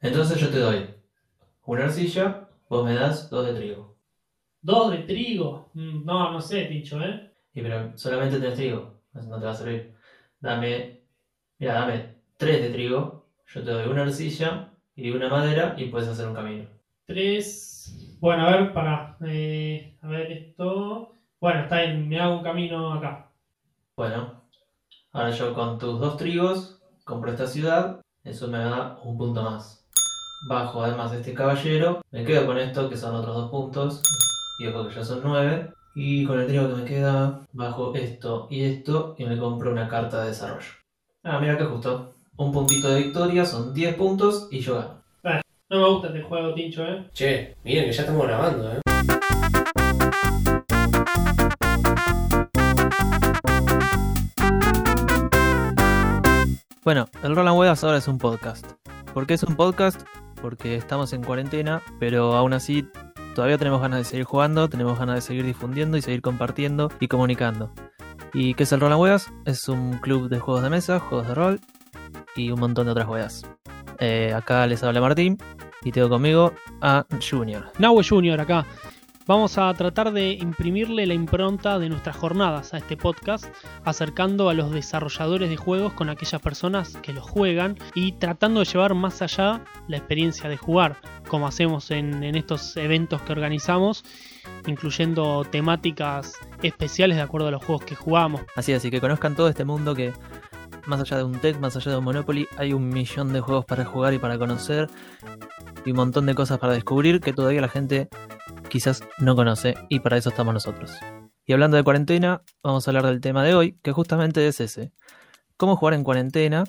Entonces yo te doy una arcilla, vos me das dos de trigo. Dos de trigo. Mm, No, no sé, Tincho, ¿eh? Y pero solamente tenés trigo, no te va a servir. Dame, mira, dame tres de trigo, yo te doy una arcilla y una madera y puedes hacer un camino. Tres. Bueno, a ver, para. a ver esto. Bueno, está bien, me hago un camino acá. Bueno, ahora yo con tus dos trigos compro esta ciudad, eso me da un punto más. Bajo además este caballero, me quedo con esto que son otros dos puntos, y ojo que ya son nueve. Y con el trigo que me queda, bajo esto y esto y me compro una carta de desarrollo. Ah, mira que justo. Un puntito de victoria, son 10 puntos y yo gano. No me gusta este juego, Tincho, ¿eh? Che, miren que ya estamos grabando, ¿eh? Bueno, el Roland Weas ahora es un podcast. ¿Por qué es un podcast? Porque estamos en cuarentena, pero aún así todavía tenemos ganas de seguir jugando, tenemos ganas de seguir difundiendo y seguir compartiendo y comunicando. ¿Y qué es el Roland Weas? Es un club de juegos de mesa, juegos de rol y un montón de otras weas. Eh, acá les habla Martín y tengo conmigo a Junior. Nahue Junior acá. Vamos a tratar de imprimirle la impronta de nuestras jornadas a este podcast, acercando a los desarrolladores de juegos con aquellas personas que los juegan y tratando de llevar más allá la experiencia de jugar, como hacemos en, estos eventos que organizamos, incluyendo temáticas especiales de acuerdo a los juegos que jugamos. Así y que conozcan todo este mundo que, más allá de un tech, más allá de un Monopoly, hay un millón de juegos para jugar y para conocer, y un montón de cosas para descubrir que todavía la gente quizás no conoce, y para eso estamos nosotros. Y hablando de cuarentena, vamos a hablar del tema de hoy, que justamente es ese. ¿Cómo jugar en cuarentena?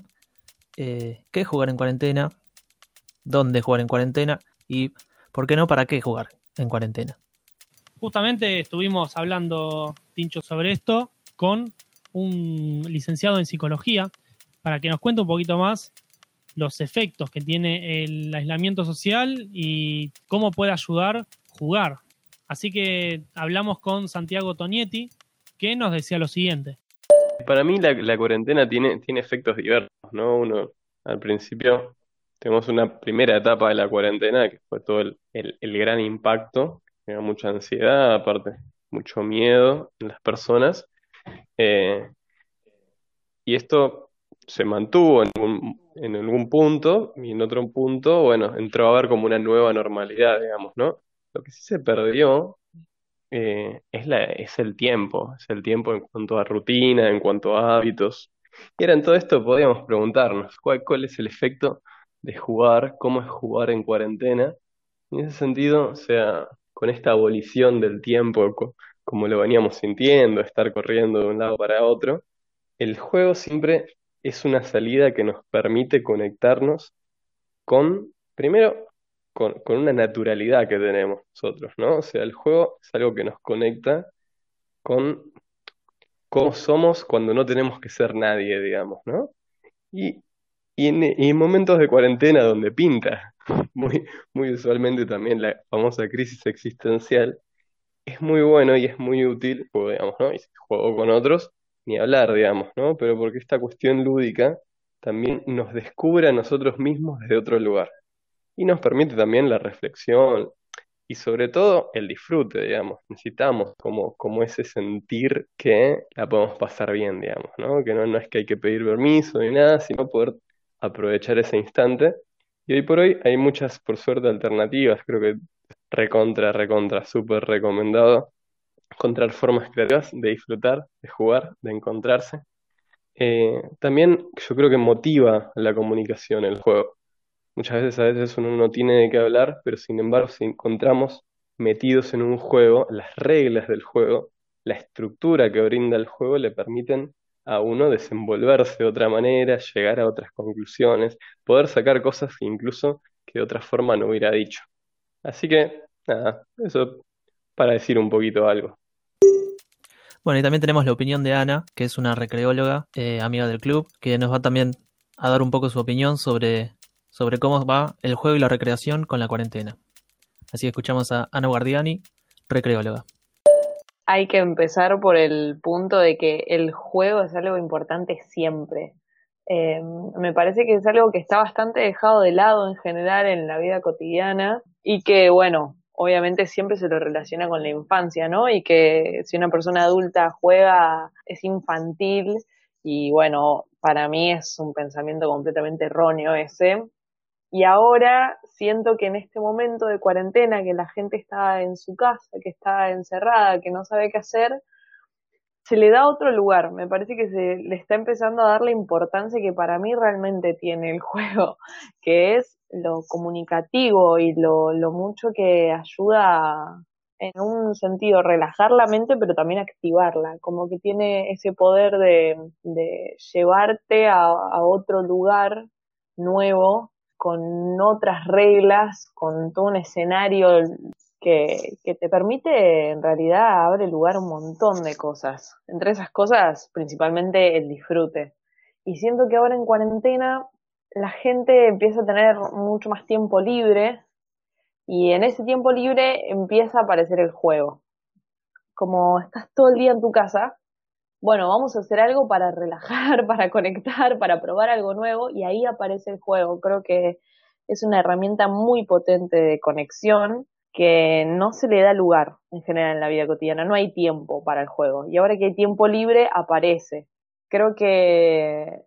Eh, ¿Qué jugar en cuarentena? ¿Dónde jugar en cuarentena? Y, ¿por qué no, para qué jugar en cuarentena? Justamente estuvimos hablando, Tincho, sobre esto con un licenciado en psicología para que nos cuente un poquito más los efectos que tiene el aislamiento social y cómo puede ayudar jugar. Así que hablamos con Santiago Tonietti, que nos decía lo siguiente. Para mí la, cuarentena tiene, tiene efectos diversos, ¿no? Uno, al principio, tenemos una primera etapa de la cuarentena, que fue todo el, el, gran impacto, era mucha ansiedad, aparte, mucho miedo en las personas. Eh, y esto se mantuvo en, un, en algún punto, y en otro punto, bueno, entró a haber como una nueva normalidad, digamos, ¿no? Lo que sí se perdió eh, es la, es el tiempo, es el tiempo en cuanto a rutina, en cuanto a hábitos. Y era en todo esto podíamos preguntarnos cuál, cuál es el efecto de jugar, cómo es jugar en cuarentena. Y en ese sentido, o sea, con esta abolición del tiempo, co- como lo veníamos sintiendo, estar corriendo de un lado para otro, el juego siempre es una salida que nos permite conectarnos con, primero, con, una naturalidad que tenemos nosotros, ¿no? O sea, el juego es algo que nos conecta con cómo somos cuando no tenemos que ser nadie, digamos, ¿no? Y, y en momentos de cuarentena donde pinta, muy, muy usualmente también la famosa crisis existencial, es muy bueno y es muy útil, pues, digamos, ¿no? Y si juego con otros, ni hablar, digamos, ¿no? Pero porque esta cuestión lúdica también nos descubre a nosotros mismos desde otro lugar y nos permite también la reflexión y sobre todo el disfrute, digamos. Necesitamos como, como ese sentir que la podemos pasar bien, digamos, ¿no? Que no, no es que hay que pedir permiso ni nada, sino poder aprovechar ese instante. Y hoy por hoy hay muchas, por suerte, alternativas. Creo que recontra, recontra, súper recomendado encontrar formas creativas de disfrutar, de jugar, de encontrarse. Eh, también yo creo que motiva la comunicación el juego. Muchas veces a veces uno no tiene de qué hablar, pero sin embargo si encontramos metidos en un juego, las reglas del juego, la estructura que brinda el juego le permiten a uno desenvolverse de otra manera, llegar a otras conclusiones, poder sacar cosas incluso que de otra forma no hubiera dicho. Así que, nada, eso para decir un poquito algo. Bueno, y también tenemos la opinión de Ana, que es una recreóloga, eh, amiga del club, que nos va también a dar un poco su opinión sobre, sobre cómo va el juego y la recreación con la cuarentena. Así que escuchamos a Ana Guardiani, recreóloga. Hay que empezar por el punto de que el juego es algo importante siempre. Eh, me parece que es algo que está bastante dejado de lado en general en la vida cotidiana y que, bueno, obviamente siempre se lo relaciona con la infancia, ¿no? Y que si una persona adulta juega es infantil y, bueno, para mí es un pensamiento completamente erróneo ese. Y ahora siento que en este momento de cuarentena, que la gente está en su casa, que está encerrada, que no sabe qué hacer, se le da otro lugar. Me parece que se le está empezando a dar la importancia que para mí realmente tiene el juego, que es lo comunicativo y lo, lo mucho que ayuda en un sentido relajar la mente, pero también activarla, como que tiene ese poder de, llevarte a otro lugar nuevo, con otras reglas, con todo un escenario que, que, te permite, en realidad, abre lugar a un montón de cosas. Entre esas cosas, principalmente el disfrute. Y siento que ahora en cuarentena la gente empieza a tener mucho más tiempo libre y en ese tiempo libre empieza a aparecer el juego. Como estás todo el día en tu casa, bueno, vamos a hacer algo para relajar, para conectar, para probar algo nuevo y ahí aparece el juego. Creo que es una herramienta muy potente de conexión que no se le da lugar en general en la vida cotidiana. No hay tiempo para el juego. Y ahora que hay tiempo libre, aparece. Creo que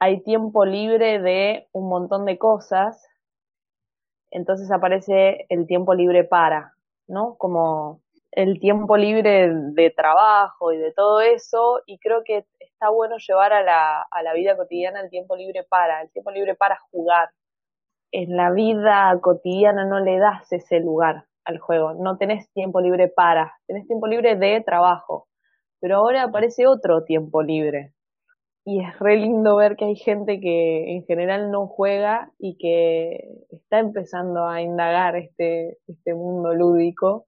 hay tiempo libre de un montón de cosas. Entonces aparece el tiempo libre para, ¿no? Como el tiempo libre de trabajo y de todo eso. Y creo que está bueno llevar a la, a la vida cotidiana el tiempo libre para, el tiempo libre para jugar, en la vida cotidiana no le das ese lugar al juego, no tenés tiempo libre para, tenés tiempo libre de trabajo, pero ahora aparece otro tiempo libre. Y es re lindo ver que hay gente que en general no juega y que está empezando a indagar este, este mundo lúdico.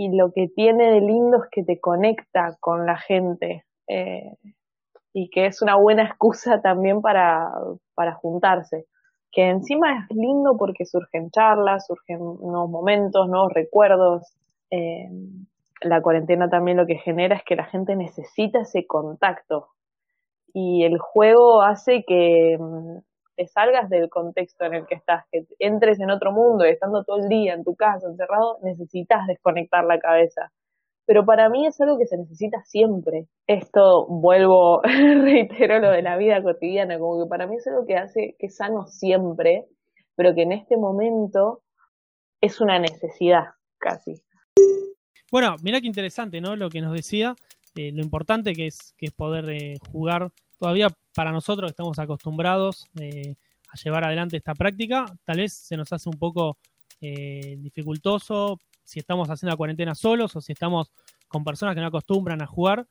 Y lo que tiene de lindo es que te conecta con la gente eh, y que es una buena excusa también para, para juntarse que encima es lindo porque surgen charlas, surgen nuevos momentos, nuevos recuerdos. Eh, la cuarentena también lo que genera es que la gente necesita ese contacto y el juego hace que mm, te salgas del contexto en el que estás, que entres en otro mundo estando todo el día en tu casa encerrado, necesitas desconectar la cabeza pero para mí es algo que se necesita siempre. Esto, vuelvo, reitero lo de la vida cotidiana, como que para mí es algo que hace que sano siempre, pero que en este momento es una necesidad casi. Bueno, mira qué interesante, ¿no? Lo que nos decía, eh, lo importante que es, que poder eh, jugar. Todavía para nosotros estamos acostumbrados eh, a llevar adelante esta práctica, tal vez se nos hace un poco eh, dificultoso si estamos haciendo la cuarentena solos o si estamos con personas que no acostumbran a jugar.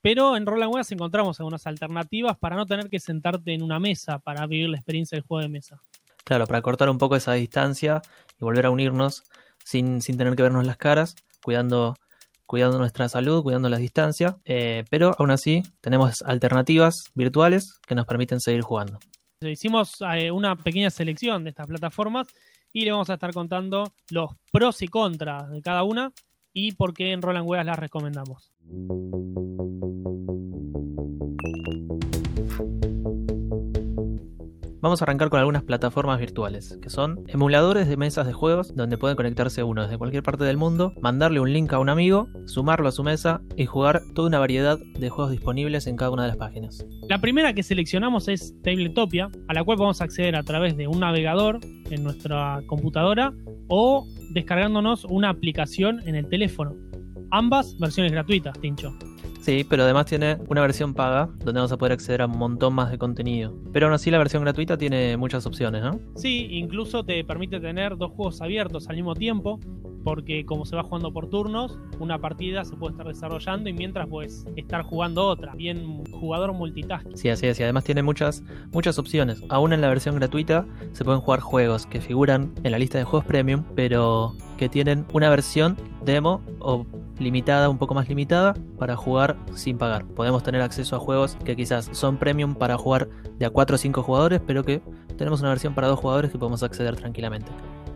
Pero en Roland West encontramos algunas alternativas para no tener que sentarte en una mesa para vivir la experiencia del juego de mesa. Claro, para cortar un poco esa distancia y volver a unirnos sin, sin tener que vernos las caras, cuidando, cuidando nuestra salud, cuidando la distancia. Eh, pero aún así tenemos alternativas virtuales que nos permiten seguir jugando. Hicimos eh, una pequeña selección de estas plataformas y le vamos a estar contando los pros y contras de cada una y por qué en Roland Weas las recomendamos. Vamos a arrancar con algunas plataformas virtuales, que son emuladores de mesas de juegos donde pueden conectarse uno desde cualquier parte del mundo, mandarle un link a un amigo, sumarlo a su mesa y jugar toda una variedad de juegos disponibles en cada una de las páginas. La primera que seleccionamos es Tabletopia, a la cual podemos acceder a través de un navegador en nuestra computadora o descargándonos una aplicación en el teléfono. Ambas versiones gratuitas, Tincho. Sí, pero además tiene una versión paga donde vamos a poder acceder a un montón más de contenido. Pero aún así la versión gratuita tiene muchas opciones, ¿no? Sí, incluso te permite tener dos juegos abiertos al mismo tiempo, porque como se va jugando por turnos, una partida se puede estar desarrollando y mientras puedes estar jugando otra. Bien jugador multitasking. Sí, así es. Y además tiene muchas, muchas opciones. Aún en la versión gratuita se pueden jugar juegos que figuran en la lista de juegos premium, pero que tienen una versión demo o limitada, un poco más limitada, para jugar sin pagar. Podemos tener acceso a juegos que quizás son premium para jugar de a 4 o 5 jugadores, pero que tenemos una versión para 2 jugadores que podemos acceder tranquilamente.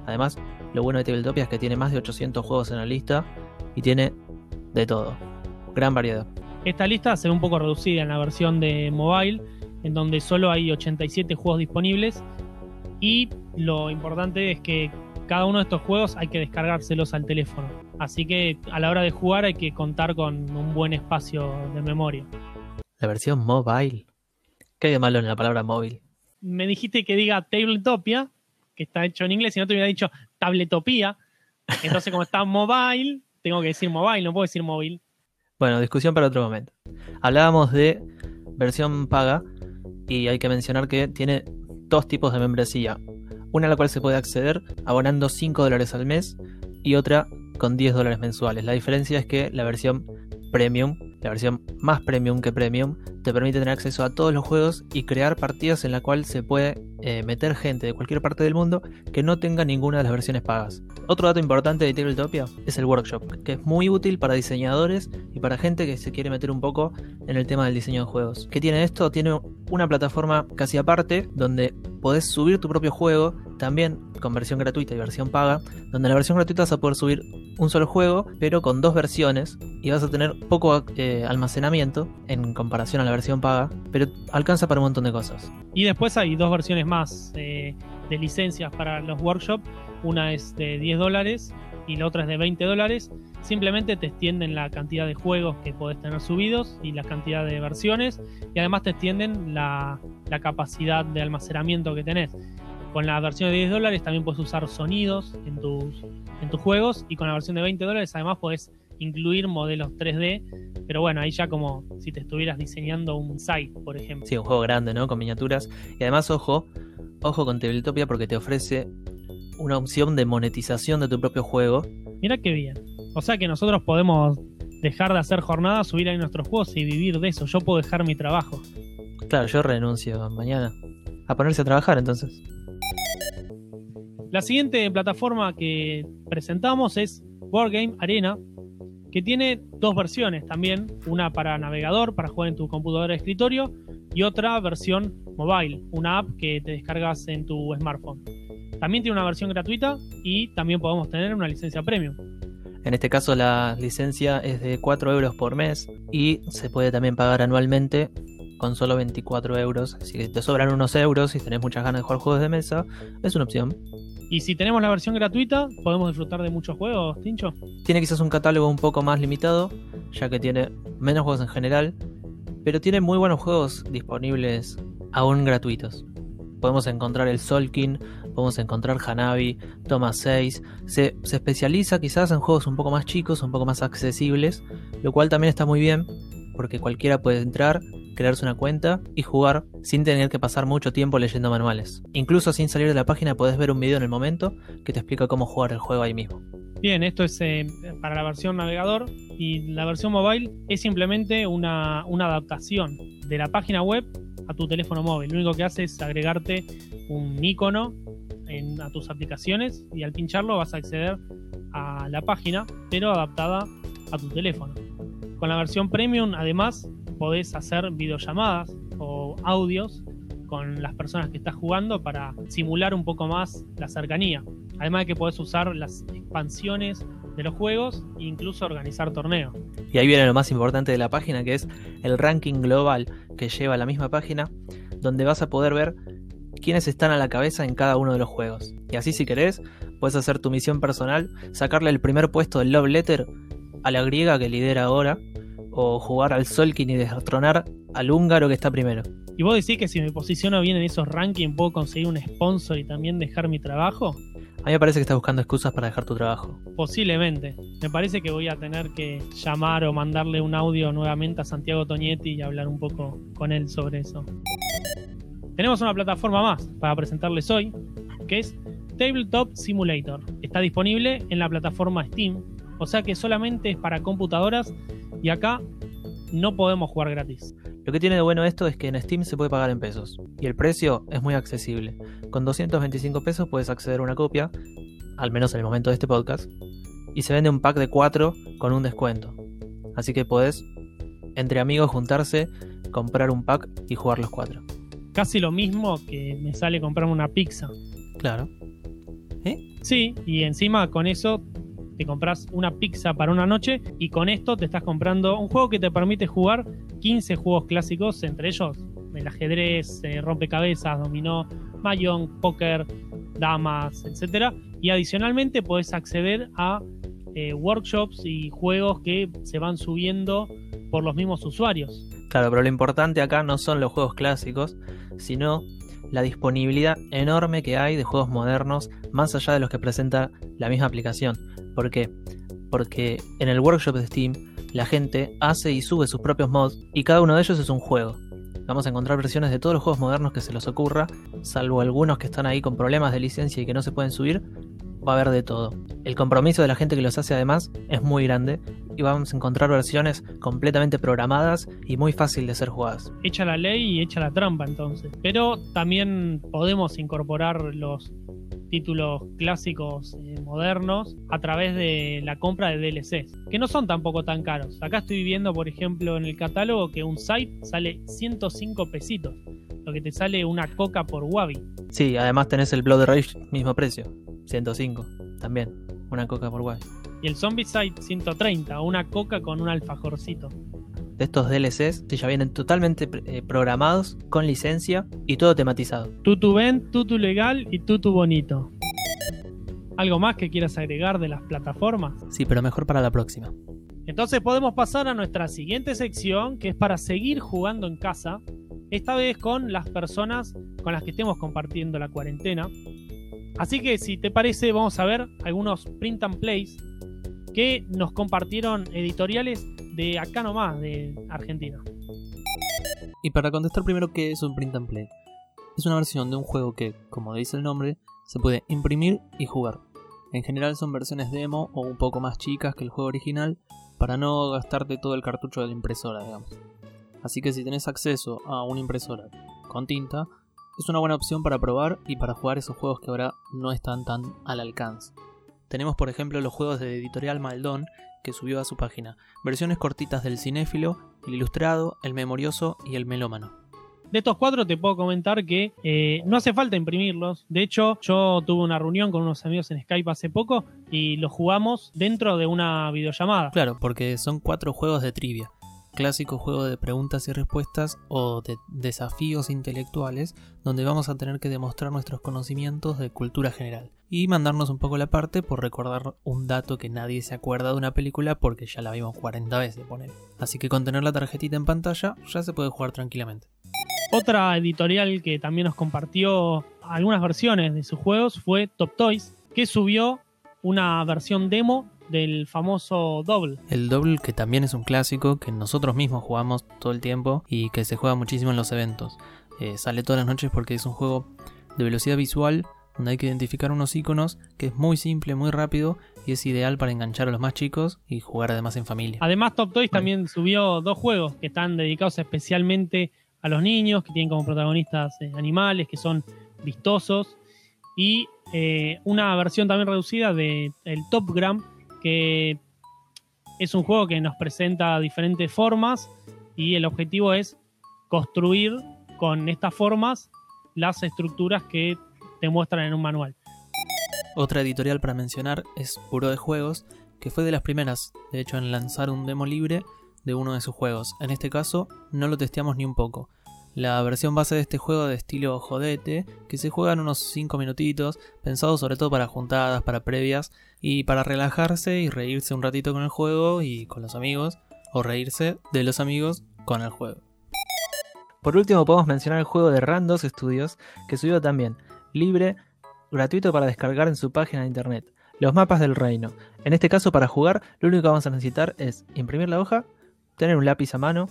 Además, lo bueno de Tabletopia es que tiene más de 800 juegos en la lista y tiene de todo. Gran variedad. Esta lista se ve un poco reducida en la versión de mobile en donde solo hay 87 juegos disponibles. Y lo importante es que cada uno de estos juegos hay que descargárselos al teléfono. Así que a la hora de jugar hay que contar con un buen espacio de memoria. La versión mobile. ¿Qué hay de malo en la palabra móvil? Me dijiste que diga Tabletopia, que está hecho en inglés, y no te hubiera dicho Tabletopía. Entonces, como está mobile, tengo que decir mobile, no puedo decir móvil. Bueno, discusión para otro momento. Hablábamos de versión paga y hay que mencionar que tiene dos tipos de membresía. Una a la cual se puede acceder abonando 5 dólares al mes y otra con 10 dólares mensuales. La diferencia es que la versión premium, la versión más premium que premium, te permite tener acceso a todos los juegos y crear partidas en la cual se puede eh, meter gente de cualquier parte del mundo que no tenga ninguna de las versiones pagas. Otro dato importante de Tabletopia es el workshop, que es muy útil para diseñadores y para gente que se quiere meter un poco en el tema del diseño de juegos. ¿Qué tiene esto? Tiene una plataforma casi aparte donde podés subir tu propio juego, también con versión gratuita y versión paga, donde en la versión gratuita vas a poder subir un solo juego, pero con dos versiones y vas a tener poco eh, almacenamiento en comparación a la versión paga, pero alcanza para un montón de cosas. Y después hay dos versiones más eh, de licencias para los workshops. Una es de 10 dólares y la otra es de 20 dólares. Simplemente te extienden la cantidad de juegos que podés tener subidos y la cantidad de versiones. Y además te extienden la, la capacidad de almacenamiento que tenés. Con la versión de 10 dólares también puedes usar sonidos en tus, en tus juegos. Y con la versión de 20 dólares además podés incluir modelos 3D, pero bueno, ahí ya como si te estuvieras diseñando un site, por ejemplo. Sí, un juego grande, ¿no? Con miniaturas. Y además, ojo, ojo con Tabletopia porque te ofrece una opción de monetización de tu propio juego. Mira qué bien. O sea que nosotros podemos dejar de hacer jornadas, subir ahí nuestros juegos y vivir de eso. Yo puedo dejar mi trabajo. Claro, yo renuncio mañana. A ponerse a trabajar entonces. La siguiente plataforma que presentamos es Wargame Arena, que tiene dos versiones también, una para navegador, para jugar en tu computadora de escritorio, y otra versión mobile, una app que te descargas en tu smartphone. También tiene una versión gratuita y también podemos tener una licencia premium. En este caso la licencia es de 4 euros por mes y se puede también pagar anualmente con solo 24 euros. Si te sobran unos euros y tenés muchas ganas de jugar juegos de mesa, es una opción. Y si tenemos la versión gratuita, podemos disfrutar de muchos juegos, Tincho. Tiene quizás un catálogo un poco más limitado, ya que tiene menos juegos en general, pero tiene muy buenos juegos disponibles aún gratuitos. Podemos encontrar el Solkin, podemos encontrar Hanabi, Thomas 6. Se, se especializa quizás en juegos un poco más chicos, un poco más accesibles, lo cual también está muy bien, porque cualquiera puede entrar crearse una cuenta y jugar sin tener que pasar mucho tiempo leyendo manuales. Incluso sin salir de la página puedes ver un video en el momento que te explica cómo jugar el juego ahí mismo. Bien, esto es eh, para la versión navegador y la versión mobile es simplemente una, una adaptación de la página web a tu teléfono móvil. Lo único que hace es agregarte un icono en, a tus aplicaciones y al pincharlo vas a acceder a la página, pero adaptada a tu teléfono. Con la versión premium, además, podés hacer videollamadas o audios con las personas que estás jugando para simular un poco más la cercanía. Además de que podés usar las expansiones de los juegos e incluso organizar torneos. Y ahí viene lo más importante de la página, que es el ranking global que lleva la misma página, donde vas a poder ver quiénes están a la cabeza en cada uno de los juegos. Y así si querés, puedes hacer tu misión personal, sacarle el primer puesto del Love Letter a la griega que lidera ahora, o jugar al Solkin y destronar al húngaro que está primero. ¿Y vos decís que si me posiciono bien en esos rankings puedo conseguir un sponsor y también dejar mi trabajo? A mí me parece que estás buscando excusas para dejar tu trabajo. Posiblemente. Me parece que voy a tener que llamar o mandarle un audio nuevamente a Santiago Toñetti y hablar un poco con él sobre eso. Tenemos una plataforma más para presentarles hoy, que es Tabletop Simulator. Está disponible en la plataforma Steam, o sea que solamente es para computadoras y acá no podemos jugar gratis. Lo que tiene de bueno esto es que en Steam se puede pagar en pesos y el precio es muy accesible. Con 225 pesos puedes acceder a una copia, al menos en el momento de este podcast, y se vende un pack de 4 con un descuento. Así que podés, entre amigos, juntarse, comprar un pack y jugar los 4. Casi lo mismo que me sale comprarme una pizza. Claro. ¿Eh? Sí, y encima con eso te compras una pizza para una noche y con esto te estás comprando un juego que te permite jugar 15 juegos clásicos, entre ellos el ajedrez, eh, rompecabezas, dominó, mayón, póker, damas, etc. Y adicionalmente podés acceder a eh, workshops y juegos que se van subiendo por los mismos usuarios. Claro, pero lo importante acá no son los juegos clásicos, sino la disponibilidad enorme que hay de juegos modernos más allá de los que presenta la misma aplicación. ¿Por qué? Porque en el workshop de Steam la gente hace y sube sus propios mods y cada uno de ellos es un juego. Vamos a encontrar versiones de todos los juegos modernos que se les ocurra, salvo algunos que están ahí con problemas de licencia y que no se pueden subir, va a haber de todo. El compromiso de la gente que los hace además es muy grande y vamos a encontrar versiones completamente programadas y muy fácil de ser jugadas. Echa la ley y echa la trampa entonces. Pero también podemos incorporar los títulos clásicos eh, modernos a través de la compra de DLCs, que no son tampoco tan caros. Acá estoy viendo, por ejemplo, en el catálogo que un site sale 105 pesitos, lo que te sale una coca por Wabi. Sí, además tenés el Blood Rage, mismo precio, 105, también, una coca por Wabi. Y el Zombie Site 130, una coca con un alfajorcito. De estos DLCs, que ya vienen totalmente eh, programados, con licencia y todo tematizado. Tutu Ben, Tutu Legal y Tutu Bonito. ¿Algo más que quieras agregar de las plataformas? Sí, pero mejor para la próxima. Entonces podemos pasar a nuestra siguiente sección, que es para seguir jugando en casa, esta vez con las personas con las que estemos compartiendo la cuarentena. Así que si te parece, vamos a ver algunos print and plays que nos compartieron editoriales de acá nomás, de Argentina. Y para contestar primero, ¿qué es un print and play? Es una versión de un juego que, como dice el nombre, se puede imprimir y jugar. En general son versiones demo o un poco más chicas que el juego original para no gastarte todo el cartucho de la impresora, digamos. Así que si tenés acceso a una impresora con tinta, es una buena opción para probar y para jugar esos juegos que ahora no están tan al alcance. Tenemos por ejemplo los juegos de Editorial Maldón que subió a su página, versiones cortitas del cinéfilo, el ilustrado, el memorioso y el melómano. De estos cuatro te puedo comentar que eh, no hace falta imprimirlos. De hecho, yo tuve una reunión con unos amigos en Skype hace poco y los jugamos dentro de una videollamada. Claro, porque son cuatro juegos de trivia clásico juego de preguntas y respuestas o de desafíos intelectuales donde vamos a tener que demostrar nuestros conocimientos de cultura general y mandarnos un poco la parte por recordar un dato que nadie se acuerda de una película porque ya la vimos 40 veces. Así que con tener la tarjetita en pantalla ya se puede jugar tranquilamente. Otra editorial que también nos compartió algunas versiones de sus juegos fue Top Toys, que subió una versión demo del famoso Double. El Double que también es un clásico que nosotros mismos jugamos todo el tiempo y que se juega muchísimo en los eventos. Eh, sale todas las noches porque es un juego de velocidad visual donde hay que identificar unos iconos que es muy simple, muy rápido y es ideal para enganchar a los más chicos y jugar además en familia. Además Top Toys también subió dos juegos que están dedicados especialmente a los niños, que tienen como protagonistas eh, animales, que son vistosos y eh, una versión también reducida de el Top Gram que es un juego que nos presenta diferentes formas y el objetivo es construir con estas formas las estructuras que te muestran en un manual. Otra editorial para mencionar es Puro de Juegos, que fue de las primeras, de hecho, en lanzar un demo libre de uno de sus juegos. En este caso, no lo testeamos ni un poco la versión base de este juego de estilo jodete, que se juega en unos 5 minutitos, pensado sobre todo para juntadas, para previas y para relajarse y reírse un ratito con el juego y con los amigos, o reírse de los amigos con el juego. Por último podemos mencionar el juego de Randos Studios, que subió también, libre, gratuito para descargar en su página de internet. Los mapas del reino. En este caso para jugar, lo único que vamos a necesitar es imprimir la hoja, tener un lápiz a mano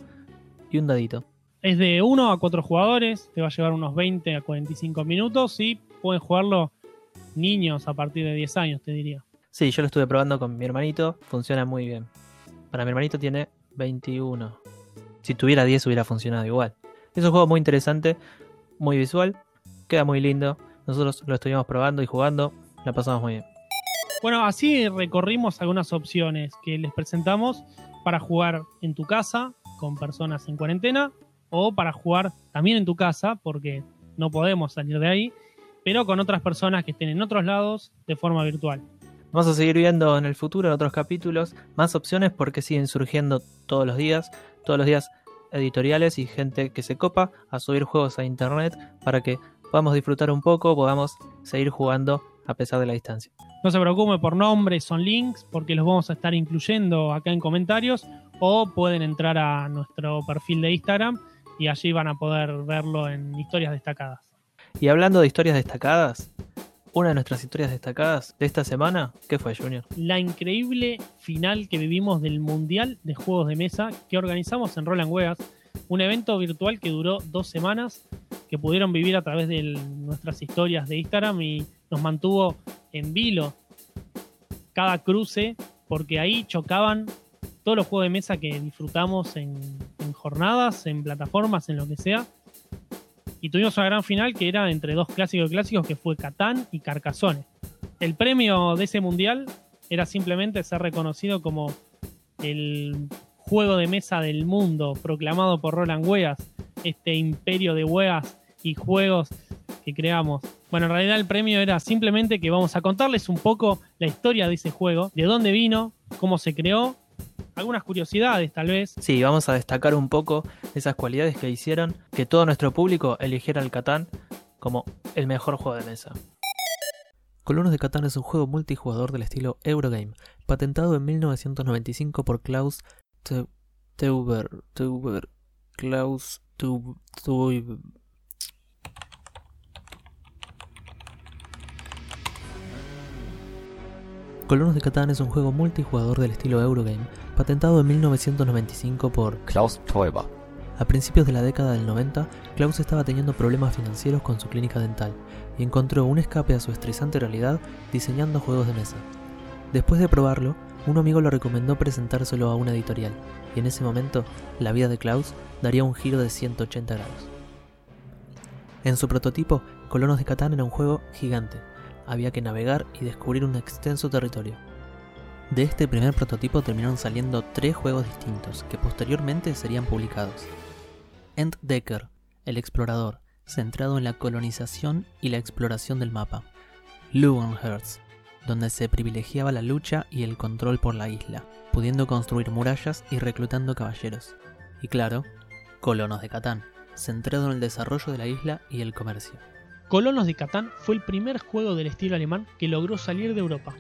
y un dadito. Es de 1 a 4 jugadores, te va a llevar unos 20 a 45 minutos y pueden jugarlo niños a partir de 10 años, te diría. Sí, yo lo estuve probando con mi hermanito, funciona muy bien. Para mi hermanito tiene 21. Si tuviera 10 hubiera funcionado igual. Es un juego muy interesante, muy visual, queda muy lindo. Nosotros lo estuvimos probando y jugando, la pasamos muy bien. Bueno, así recorrimos algunas opciones que les presentamos para jugar en tu casa con personas en cuarentena o para jugar también en tu casa, porque no podemos salir de ahí, pero con otras personas que estén en otros lados de forma virtual. Vamos a seguir viendo en el futuro, en otros capítulos, más opciones porque siguen surgiendo todos los días. Todos los días editoriales y gente que se copa a subir juegos a internet para que podamos disfrutar un poco, podamos seguir jugando a pesar de la distancia. No se preocupe por nombres, son links, porque los vamos a estar incluyendo acá en comentarios o pueden entrar a nuestro perfil de Instagram y allí van a poder verlo en historias destacadas. Y hablando de historias destacadas, una de nuestras historias destacadas de esta semana, ¿qué fue, Junior? La increíble final que vivimos del Mundial de Juegos de Mesa que organizamos en Roland Weas, un evento virtual que duró dos semanas, que pudieron vivir a través de nuestras historias de Instagram y nos mantuvo en vilo cada cruce, porque ahí chocaban todos los juegos de mesa que disfrutamos en, jornadas, en plataformas, en lo que sea. Y tuvimos una gran final que era entre dos clásicos clásicos que fue Catán y Carcassonne. El premio de ese mundial era simplemente ser reconocido como el juego de mesa del mundo proclamado por Roland Weas, este imperio de weas y juegos que creamos. Bueno, en realidad el premio era simplemente que vamos a contarles un poco la historia de ese juego, de dónde vino, cómo se creó, algunas curiosidades tal vez. Sí, vamos a destacar un poco esas cualidades que hicieron que todo nuestro público eligiera el Catán como el mejor juego de mesa. Colonos de Catán es un juego multijugador del estilo Eurogame, patentado en 1995 por Klaus Teuber, Teuber, Klaus Teuber, Colonos de Catán es un juego multijugador del estilo Eurogame, patentado en 1995 por Klaus Teuber. A principios de la década del 90, Klaus estaba teniendo problemas financieros con su clínica dental y encontró un escape a su estresante realidad diseñando juegos de mesa. Después de probarlo, un amigo lo recomendó presentárselo a una editorial, y en ese momento, la vida de Klaus daría un giro de 180 grados. En su prototipo, Colonos de Catán era un juego gigante, había que navegar y descubrir un extenso territorio. De este primer prototipo terminaron saliendo tres juegos distintos que posteriormente serían publicados. Enddecker, el explorador, centrado en la colonización y la exploración del mapa. Lugenherz, donde se privilegiaba la lucha y el control por la isla, pudiendo construir murallas y reclutando caballeros. Y claro, Colonos de Catán, centrado en el desarrollo de la isla y el comercio. Colonos de Catán fue el primer juego del estilo alemán que logró salir de Europa.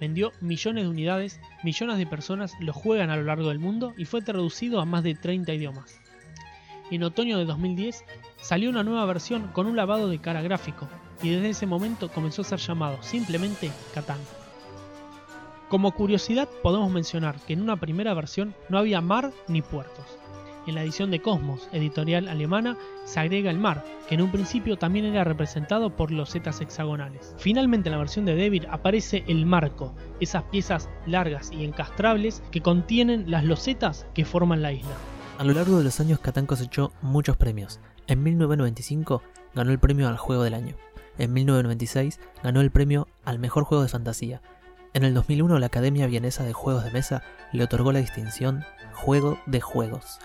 Vendió millones de unidades, millones de personas lo juegan a lo largo del mundo y fue traducido a más de 30 idiomas. En otoño de 2010 salió una nueva versión con un lavado de cara gráfico y desde ese momento comenzó a ser llamado simplemente Catán. Como curiosidad podemos mencionar que en una primera versión no había mar ni puertos, en la edición de Cosmos, editorial alemana, se agrega el mar, que en un principio también era representado por losetas hexagonales. Finalmente en la versión de David aparece el marco, esas piezas largas y encastrables que contienen las losetas que forman la isla. A lo largo de los años Catán cosechó muchos premios. En 1995 ganó el premio al Juego del Año. En 1996 ganó el premio al Mejor Juego de Fantasía. En el 2001 la Academia Vienesa de Juegos de Mesa le otorgó la distinción Juego de Juegos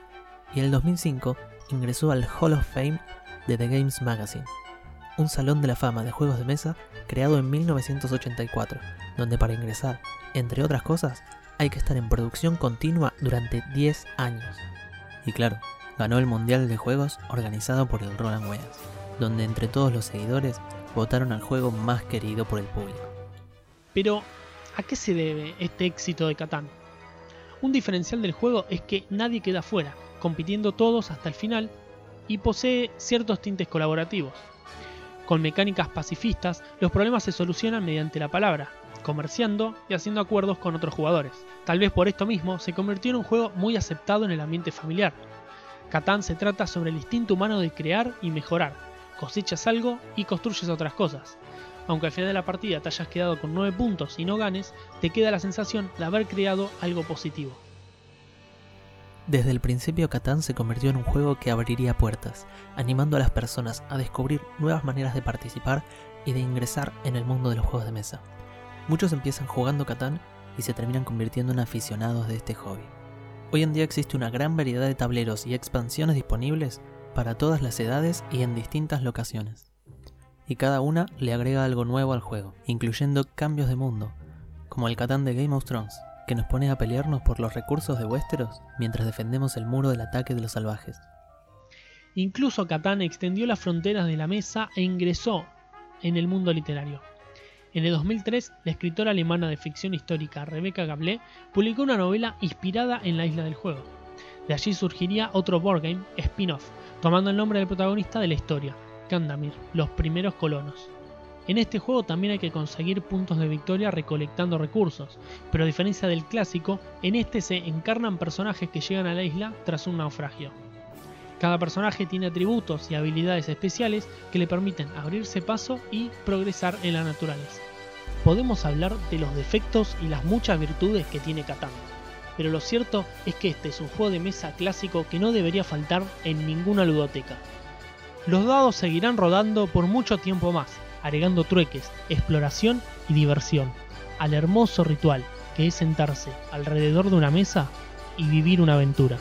y en el 2005 ingresó al Hall of Fame de The Games Magazine, un salón de la fama de juegos de mesa creado en 1984, donde para ingresar, entre otras cosas, hay que estar en producción continua durante 10 años. Y claro, ganó el Mundial de Juegos organizado por el Roland Weas, donde entre todos los seguidores votaron al juego más querido por el público. Pero, ¿a qué se debe este éxito de Catán? Un diferencial del juego es que nadie queda fuera, compitiendo todos hasta el final y posee ciertos tintes colaborativos. Con mecánicas pacifistas, los problemas se solucionan mediante la palabra, comerciando y haciendo acuerdos con otros jugadores. Tal vez por esto mismo se convirtió en un juego muy aceptado en el ambiente familiar. Catán se trata sobre el instinto humano de crear y mejorar. Cosechas algo y construyes otras cosas. Aunque al final de la partida te hayas quedado con 9 puntos y no ganes, te queda la sensación de haber creado algo positivo. Desde el principio Catán se convirtió en un juego que abriría puertas, animando a las personas a descubrir nuevas maneras de participar y de ingresar en el mundo de los juegos de mesa. Muchos empiezan jugando Catán y se terminan convirtiendo en aficionados de este hobby. Hoy en día existe una gran variedad de tableros y expansiones disponibles para todas las edades y en distintas locaciones. Y cada una le agrega algo nuevo al juego, incluyendo cambios de mundo, como el Catán de Game of Thrones, que nos pone a pelearnos por los recursos de Westeros mientras defendemos el muro del ataque de los salvajes. Incluso Catán extendió las fronteras de la mesa e ingresó en el mundo literario. En el 2003, la escritora alemana de ficción histórica Rebecca Gablé publicó una novela inspirada en la isla del juego. De allí surgiría otro board game, spin-off, tomando el nombre del protagonista de la historia, Kandamir, los primeros colonos. En este juego también hay que conseguir puntos de victoria recolectando recursos, pero a diferencia del clásico, en este se encarnan personajes que llegan a la isla tras un naufragio. Cada personaje tiene atributos y habilidades especiales que le permiten abrirse paso y progresar en la naturaleza. Podemos hablar de los defectos y las muchas virtudes que tiene Catán, pero lo cierto es que este es un juego de mesa clásico que no debería faltar en ninguna ludoteca. Los dados seguirán rodando por mucho tiempo más, agregando trueques, exploración y diversión al hermoso ritual que es sentarse alrededor de una mesa y vivir una aventura.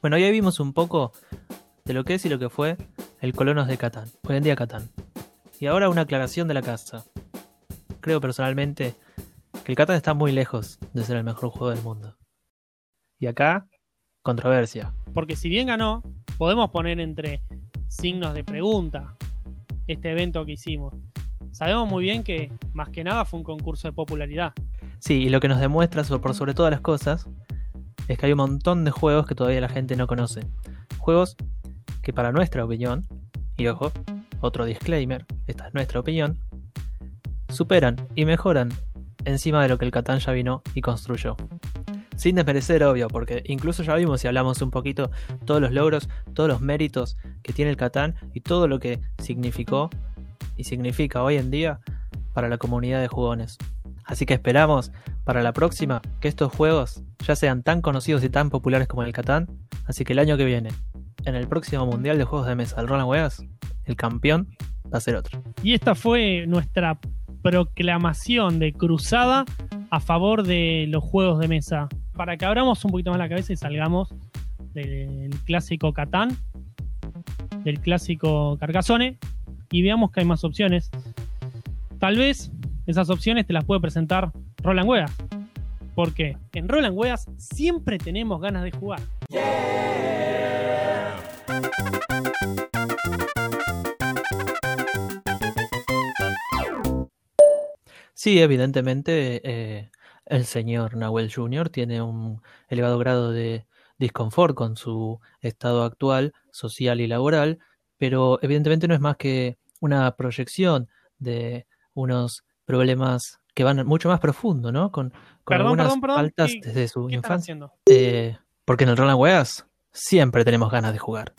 Bueno, ya vimos un poco de lo que es y lo que fue el Colonos de Catán, hoy en día Catán. Y ahora una aclaración de la casa. Creo personalmente que el Catán está muy lejos de ser el mejor juego del mundo. Y acá, controversia. Porque si bien ganó, podemos poner entre signos de pregunta este evento que hicimos. Sabemos muy bien que más que nada fue un concurso de popularidad. Sí, y lo que nos demuestra por sobre todas las cosas es que hay un montón de juegos que todavía la gente no conoce. Juegos que para nuestra opinión, y ojo, otro disclaimer, esta es nuestra opinión, superan y mejoran encima de lo que el Catán ya vino y construyó. Sin desmerecer, obvio, porque incluso ya vimos y hablamos un poquito todos los logros, todos los méritos que tiene el Catán y todo lo que significó y significa hoy en día para la comunidad de jugones. Así que esperamos para la próxima que estos juegos ya sean tan conocidos y tan populares como el Catán. Así que el año que viene, en el próximo Mundial de Juegos de Mesa del Roland Weas, el campeón va a ser otro. Y esta fue nuestra proclamación de cruzada a favor de los juegos de mesa. Para que abramos un poquito más la cabeza y salgamos del clásico Catán, del clásico Carcassonne y veamos que hay más opciones. Tal vez esas opciones te las puede presentar Roland Weas. Porque en Roland Weas siempre tenemos ganas de jugar. Sí, evidentemente eh, el señor Nahuel Jr. tiene un elevado grado de disconfort con su estado actual, social y laboral, pero evidentemente no es más que una proyección de unos problemas que van mucho más profundo, ¿no? Con, con Perdón, algunas perdón, perdón, faltas ¿qué- desde su ¿Qué están infancia. Eh, porque en el Roland Weas siempre tenemos ganas de jugar.